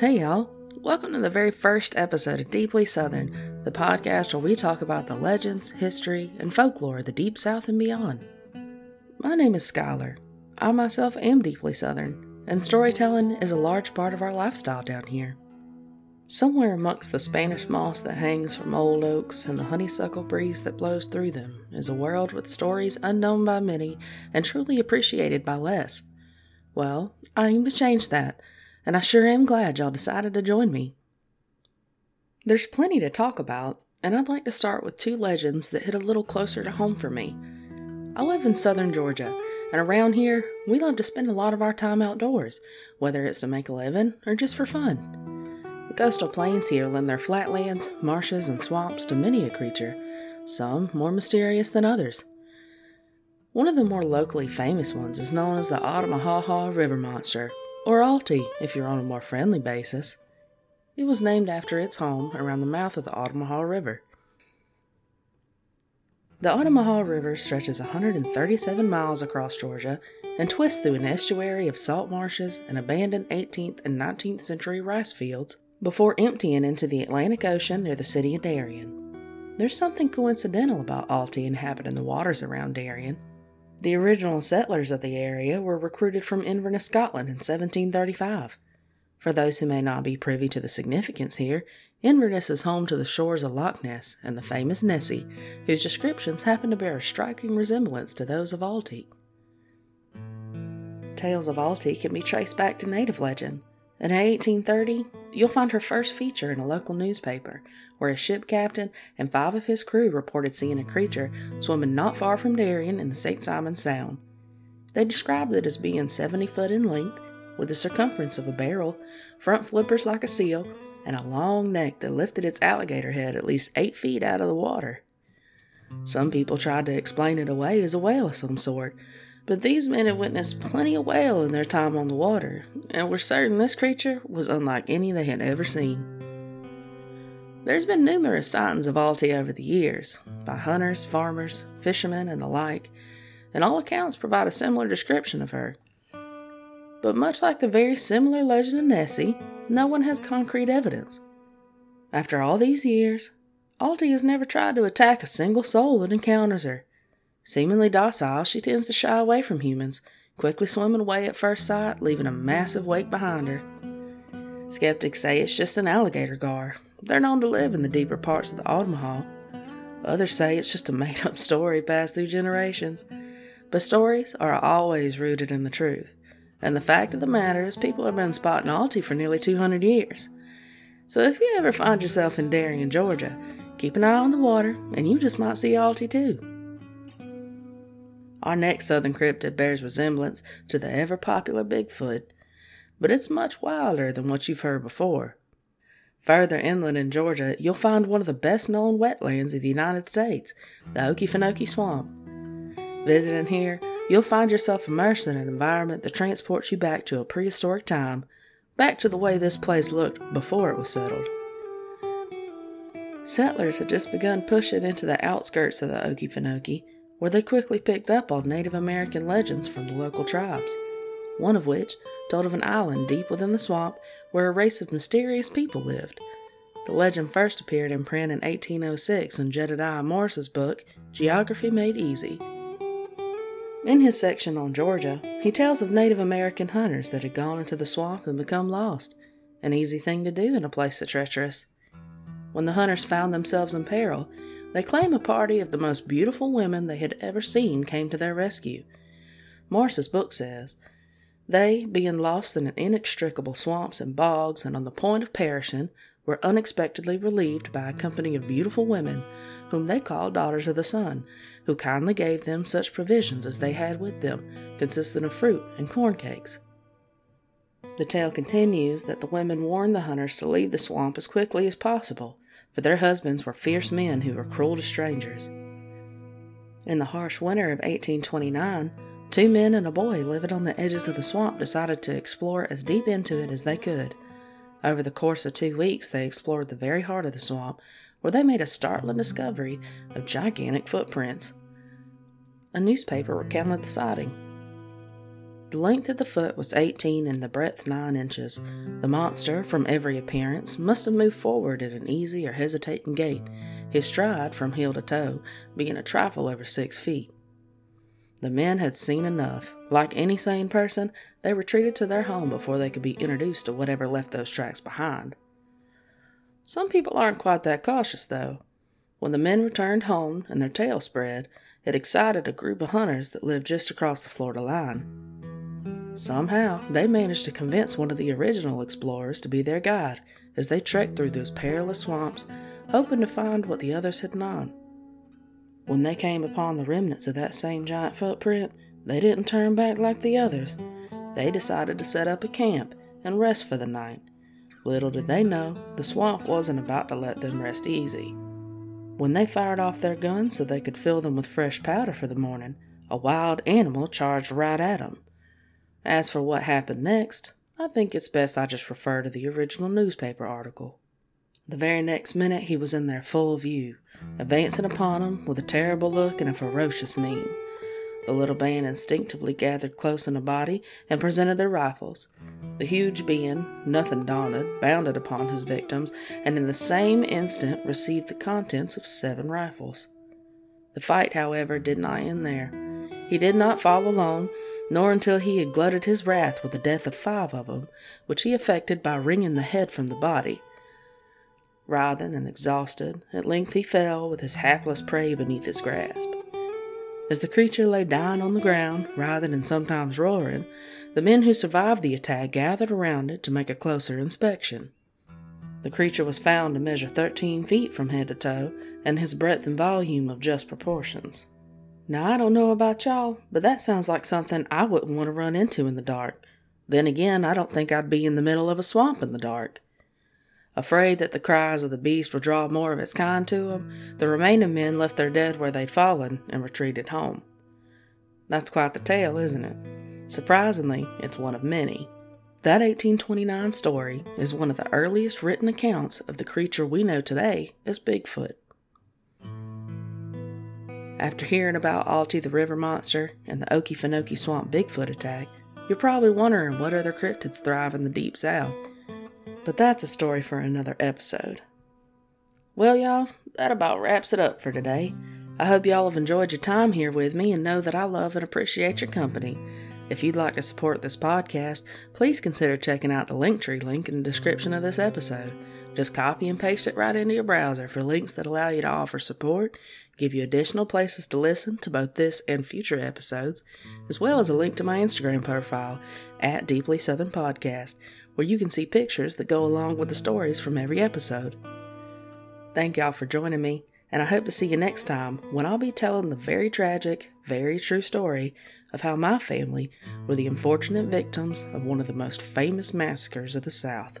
Hey, y'all. Welcome to the very first episode of Deeply Southern, the podcast where we talk about the legends, history, and folklore of the Deep South and beyond. My name is Skylar. I myself am deeply Southern, and storytelling is a large part of our lifestyle down here. Somewhere amongst the Spanish moss that hangs from old oaks and the honeysuckle breeze that blows through them is a world with stories unknown by many and truly appreciated by less. Well, I aim to change that, and I sure am glad y'all decided to join me. There's plenty to talk about, and I'd like to start with two legends that hit a little closer to home for me. I live in southern Georgia, and around here, we love to spend a lot of our time outdoors, whether it's to make a living or just for fun. The coastal plains here lend their flatlands, marshes, and swamps to many a creature, some more mysterious than others. One of the more locally famous ones is known as the Altamaha River Monster, or Alti if you're on a more friendly basis. It was named after its home around the mouth of the Altamaha River. The Altamaha River stretches 137 miles across Georgia and twists through an estuary of salt marshes and abandoned 18th and 19th century rice fields before emptying into the Atlantic Ocean near the city of Darien. There's something coincidental about Alti inhabiting the waters around Darien. The original settlers of the area were recruited from Inverness, Scotland in 1735. For those who may not be privy to the significance here, Inverness is home to the shores of Loch Ness and the famous Nessie, whose descriptions happen to bear a striking resemblance to those of Alti. Tales of Alti can be traced back to native legend, and in 1830, you'll find her first feature in a local newspaper, where a ship captain and five of his crew reported seeing a creature swimming not far from Darien in the St. Simon Sound. They described it as being 70 foot in length, with the circumference of a barrel, front flippers like a seal, and a long neck that lifted its alligator head at least eight feet out of the water. Some people tried to explain it away as a whale of some sort, but these men had witnessed plenty of whale in their time on the water, and were certain this creature was unlike any they had ever seen. There's been numerous sightings of Alti over the years, by hunters, farmers, fishermen, and the like, and all accounts provide a similar description of her. But much like the very similar legend of Nessie, no one has concrete evidence. After all these years, Alti has never tried to attack a single soul that encounters her. Seemingly docile, she tends to shy away from humans, quickly swimming away at first sight, leaving a massive wake behind her. Skeptics say it's just an alligator gar. They're known to live in the deeper parts of the Altamaha. Others say it's just a made up story passed through generations. But stories are always rooted in the truth. And the fact of the matter is, people have been spotting Alti for nearly 200 years. So if you ever find yourself in Darien, Georgia, keep an eye on the water, and you just might see Alti too. Our next southern cryptid bears resemblance to the ever popular Bigfoot, but it's much wilder than what you've heard before. Further inland in Georgia, you'll find one of the best known wetlands of the United States, the Okefenokee Swamp. Visiting here, you'll find yourself immersed in an environment that transports you back to a prehistoric time, back to the way this place looked before it was settled. Settlers had just begun pushing into the outskirts of the Okefenokee, where they quickly picked up on Native American legends from the local tribes, one of which told of an island deep within the swamp where a race of mysterious people lived. The legend first appeared in print in 1806 in Jedediah Morris's book, Geography Made Easy. In his section on Georgia, he tells of Native American hunters that had gone into the swamp and become lost, an easy thing to do in a place so treacherous. When the hunters found themselves in peril, they claim a party of the most beautiful women they had ever seen came to their rescue. Morris's book says, They, being lost in inextricable swamps and bogs and on the point of perishing, were unexpectedly relieved by a company of beautiful women, whom they called daughters of the sun, who kindly gave them such provisions as they had with them, consisting of fruit and corn cakes. The tale continues that the women warned the hunters to leave the swamp as quickly as possible, for their husbands were fierce men who were cruel to strangers. In the harsh winter of 1829, two men and a boy living on the edges of the swamp decided to explore as deep into it as they could. Over the course of two weeks, they explored the very heart of the swamp, where they made a startling discovery of gigantic footprints. A newspaper recounted the sighting. The length of the foot was 18 and the breadth 9 inches. The monster, from every appearance, must have moved forward at an easy or hesitating gait, his stride, from heel to toe, being a trifle over six feet. The men had seen enough. Like any sane person, they retreated to their home before they could be introduced to whatever left those tracks behind. Some people aren't quite that cautious, though. When the men returned home and their tales spread, it excited a group of hunters that lived just across the Florida line. Somehow, they managed to convince one of the original explorers to be their guide as they trekked through those perilous swamps, hoping to find what the others had known. When they came upon the remnants of that same giant footprint, they didn't turn back like the others. They decided to set up a camp and rest for the night. Little did they know, the swamp wasn't about to let them rest easy. When they fired off their guns so they could fill them with fresh powder for the morning, a wild animal charged right at them. As for what happened next, I think it's best I just refer to the original newspaper article. The very next minute he was in their full view, advancing upon them with a terrible look and a ferocious mien. The little band instinctively gathered close in a body and presented their rifles. The huge being, nothing daunted, bounded upon his victims, and in the same instant received the contents of seven rifles. The fight, however, did not end there. He did not fall alone, nor until he had glutted his wrath with the death of five of them, which he effected by wringing the head from the body. Writhing and exhausted, at length he fell with his hapless prey beneath his grasp. As the creature lay dying on the ground, writhing and sometimes roaring, the men who survived the attack gathered around it to make a closer inspection. The creature was found to measure 13 feet from head to toe, and his breadth and volume of just proportions. Now, I don't know about y'all, but that sounds like something I wouldn't want to run into in the dark. Then again, I don't think I'd be in the middle of a swamp in the dark. Afraid that the cries of the beast would draw more of its kind to them, the remaining men left their dead where they'd fallen and retreated home. That's quite the tale, isn't it? Surprisingly, it's one of many. That 1829 story is one of the earliest written accounts of the creature we know today as Bigfoot. After hearing about Alti the river monster and the Okefenokee Swamp Bigfoot attack, you're probably wondering what other cryptids thrive in the deep south but that's a story for another episode. Well, y'all, that about wraps it up for today. I hope y'all have enjoyed your time here with me and know that I love and appreciate your company. If you'd like to support this podcast, please consider checking out the Linktree link in the description of this episode. Just copy and paste it right into your browser for links that allow you to offer support, give you additional places to listen to both this and future episodes, as well as a link to my Instagram profile at Deeply Southern Podcast, where you can see pictures that go along with the stories from every episode. Thank y'all for joining me, and I hope to see you next time when I'll be telling the very tragic, very true story of how my family were the unfortunate victims of one of the most famous massacres of the South.